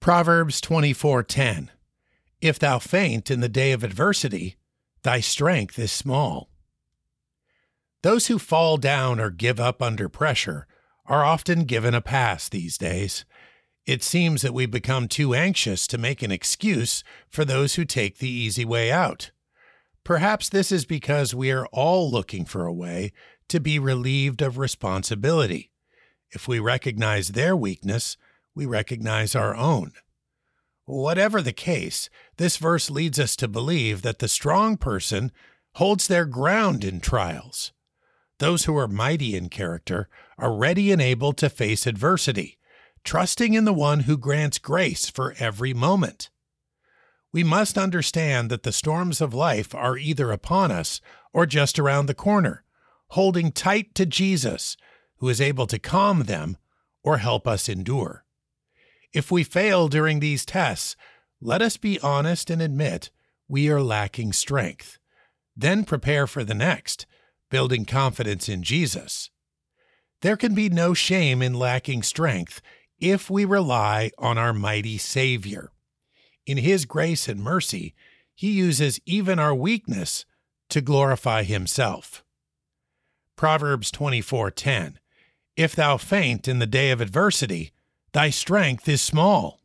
Proverbs 24:10 If thou faint in the day of adversity, thy strength is small. Those who fall down or give up under pressure are often given a pass these days. It seems that we become too anxious to make an excuse for those who take the easy way out. Perhaps this is because we are all looking for a way to be relieved of responsibility. If we recognize their weakness, we recognize our own. Whatever the case, this verse leads us to believe that the strong person holds their ground in trials. Those who are mighty in character are ready and able to face adversity, trusting in the one who grants grace for every moment. We must understand that the storms of life are either upon us or just around the corner, holding tight to Jesus, who is able to calm them or help us endure. If we fail during these tests, let us be honest and admit we are lacking strength. Then prepare for the next, building confidence in Jesus. There can be no shame in lacking strength if we rely on our mighty Savior. In His grace and mercy, He uses even our weakness to glorify Himself. Proverbs 24:10 If thou faint in the day of adversity, thy strength is small.